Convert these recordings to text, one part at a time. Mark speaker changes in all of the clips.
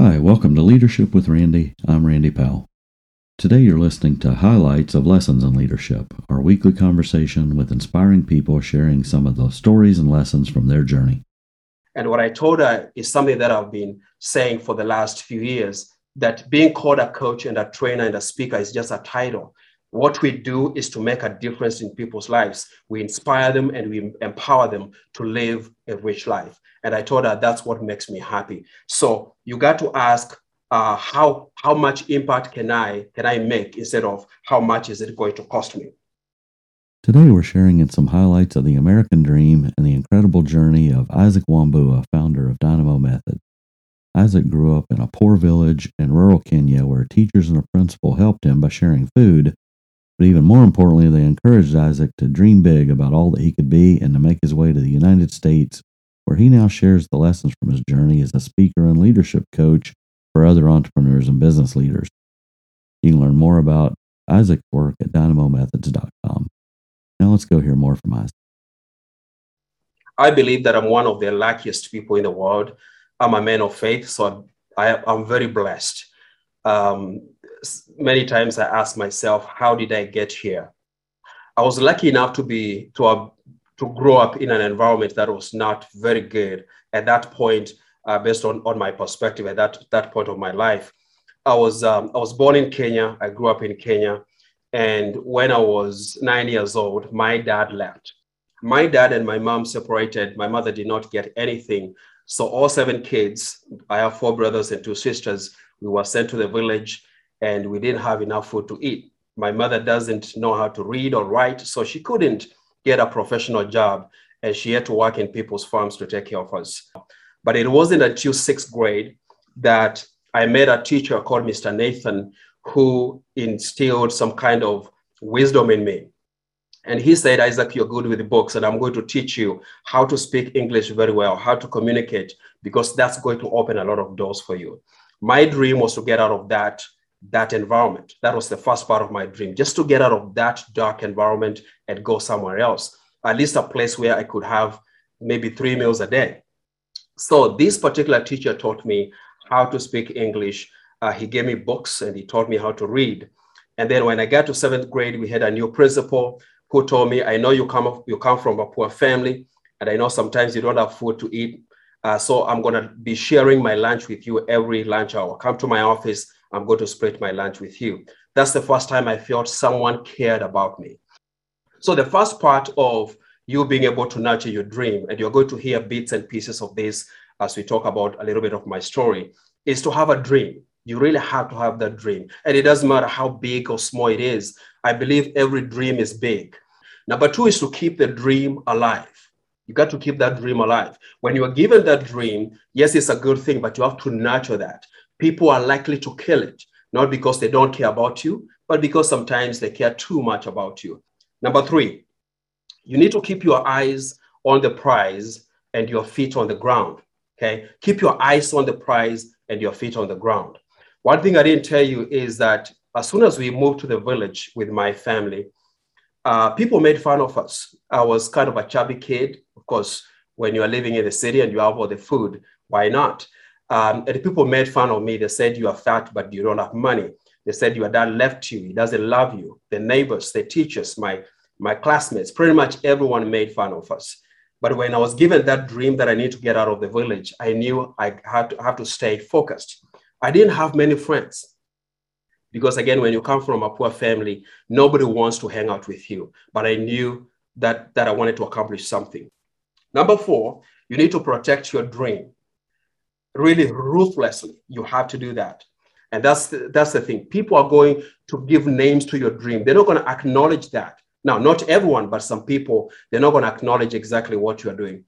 Speaker 1: Hi, welcome to Leadership with Randy. I'm Randy Powell. Today you're listening to highlights of Lessons in Leadership, our weekly conversation with inspiring people sharing some of the stories and lessons from their journey.
Speaker 2: And what I told her is something that I've been saying for the last few years that being called a coach and a trainer and a speaker is just a title. What we do is to make a difference in people's lives. We inspire them and we empower them to live a rich life. And I told her that's what makes me happy. So you got to ask uh, how how much impact can I can I make instead of how much is it going to cost me.
Speaker 1: Today we're sharing in some highlights of the American dream and the incredible journey of Isaac Wambua, founder of Dynamo Method. Isaac grew up in a poor village in rural Kenya where teachers and a principal helped him by sharing food but even more importantly, they encouraged Isaac to dream big about all that he could be and to make his way to the United States, where he now shares the lessons from his journey as a speaker and leadership coach for other entrepreneurs and business leaders. You can learn more about Isaac's work at dynamomethods.com. Now let's go hear more from Isaac.
Speaker 2: I believe that I'm one of the luckiest people in the world. I'm a man of faith, so I, am very blessed. Um, many times I ask myself, how did I get here? I was lucky enough to be to have, to grow up in an environment that was not very good at that point, uh, based on, on my perspective at that, that point of my life. I was um, I was born in Kenya. I grew up in Kenya, and when I was nine years old, my dad left. My dad and my mom separated. My mother did not get anything. So all seven kids, I have four brothers and two sisters, we were sent to the village and we didn't have enough food to eat. My mother doesn't know how to read or write, so she couldn't get a professional job and she had to work in people's farms to take care of us. But it wasn't until sixth grade that I met a teacher called Mr. Nathan who instilled some kind of wisdom in me. And he said, Isaac, you're good with books, and I'm going to teach you how to speak English very well, how to communicate, because that's going to open a lot of doors for you. My dream was to get out of that that environment. That was the first part of my dream, just to get out of that dark environment and go somewhere else, at least a place where I could have maybe three meals a day. So this particular teacher taught me how to speak English. Uh, he gave me books and he taught me how to read. And then when I got to seventh grade, we had a new principal who told me, I know you come, you come from a poor family, and I know sometimes you don't have food to eat. Uh, so I'm going to be sharing my lunch with you every lunch hour. Come to my office I'm going to split my lunch with you. That's the first time I felt someone cared about me. So, the first part of you being able to nurture your dream, and you're going to hear bits and pieces of this as we talk about a little bit of my story, is to have a dream. You really have to have that dream. And it doesn't matter how big or small it is. I believe every dream is big. Number two is to keep the dream alive. You got to keep that dream alive. When you are given that dream, yes, it's a good thing, but you have to nurture that people are likely to kill it, not because they don't care about you, but because sometimes they care too much about you. Number three, you need to keep your eyes on the prize and your feet on the ground. Okay, keep your eyes on the prize and your feet on the ground. One thing I didn't tell you is that as soon as we moved to the village with my family, uh, people made fun of us. I was kind of a chubby kid. Course, when you are living in the city and you have all the food, why not? Um, and people made fun of me. They said, You are fat, but you don't have money. They said, Your dad left you. He doesn't love you. The neighbors, the teachers, my, my classmates, pretty much everyone made fun of us. But when I was given that dream that I need to get out of the village, I knew I had to have to stay focused. I didn't have many friends because, again, when you come from a poor family, nobody wants to hang out with you. But I knew that, that I wanted to accomplish something. Number four, you need to protect your dream really ruthlessly. You have to do that. And that's the, that's the thing. People are going to give names to your dream. They're not going to acknowledge that. Now, not everyone, but some people, they're not going to acknowledge exactly what you're doing.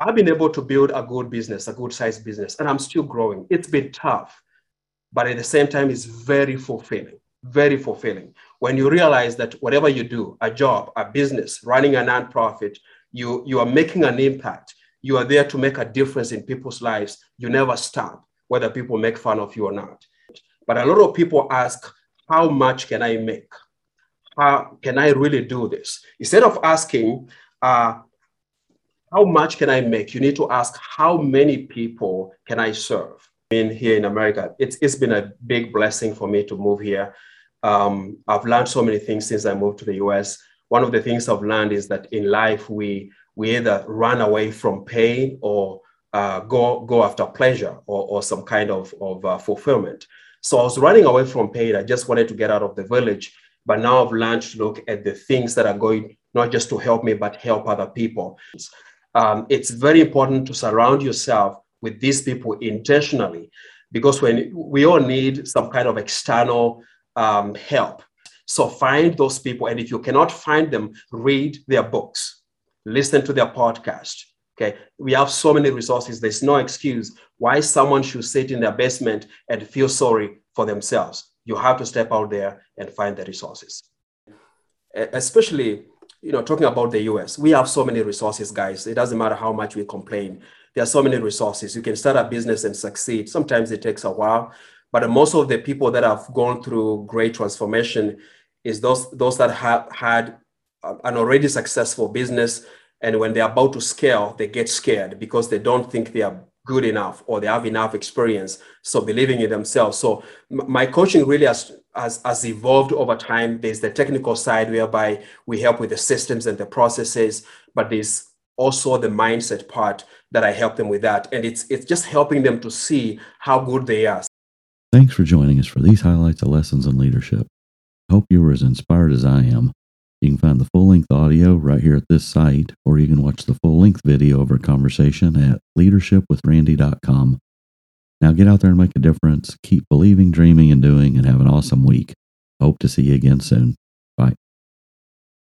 Speaker 2: I've been able to build a good business, a good sized business, and I'm still growing. It's been tough, but at the same time, it's very fulfilling. Very fulfilling. When you realize that whatever you do, a job, a business, running a nonprofit, you, you are making an impact you are there to make a difference in people's lives. You never stop, whether people make fun of you or not. But a lot of people ask, How much can I make? How can I really do this? Instead of asking, uh, How much can I make? You need to ask, How many people can I serve? Being here in America, it's, it's been a big blessing for me to move here. Um, I've learned so many things since I moved to the US. One of the things I've learned is that in life, we, we either run away from pain or uh, go, go after pleasure or, or some kind of, of uh, fulfillment. So I was running away from pain. I just wanted to get out of the village. But now I've learned to look at the things that are going not just to help me, but help other people. Um, it's very important to surround yourself with these people intentionally because when we all need some kind of external um, help. So find those people. And if you cannot find them, read their books, listen to their podcast. Okay. We have so many resources. There's no excuse why someone should sit in their basement and feel sorry for themselves. You have to step out there and find the resources. Especially you know, talking about the US, we have so many resources, guys. It doesn't matter how much we complain. There are so many resources. You can start a business and succeed. Sometimes it takes a while, but most of the people that have gone through great transformation is those those that have had um, an already successful business, and when they're about to scale, they get scared because they don't think they are good enough or they have enough experience. So believing in themselves. So my coaching really has, has, has evolved over time. There's the technical side whereby we help with the systems and the processes, but there's also the mindset part that I help them with that. And it's it's just helping them to see how good they are.
Speaker 1: Thanks for joining us for these highlights of lessons in leadership. Hope you were as inspired as I am you can find the full length audio right here at this site, or you can watch the full length video of our conversation at leadershipwithrandy.com. Now get out there and make a difference. Keep believing, dreaming, and doing, and have an awesome week. Hope to see you again soon. Bye.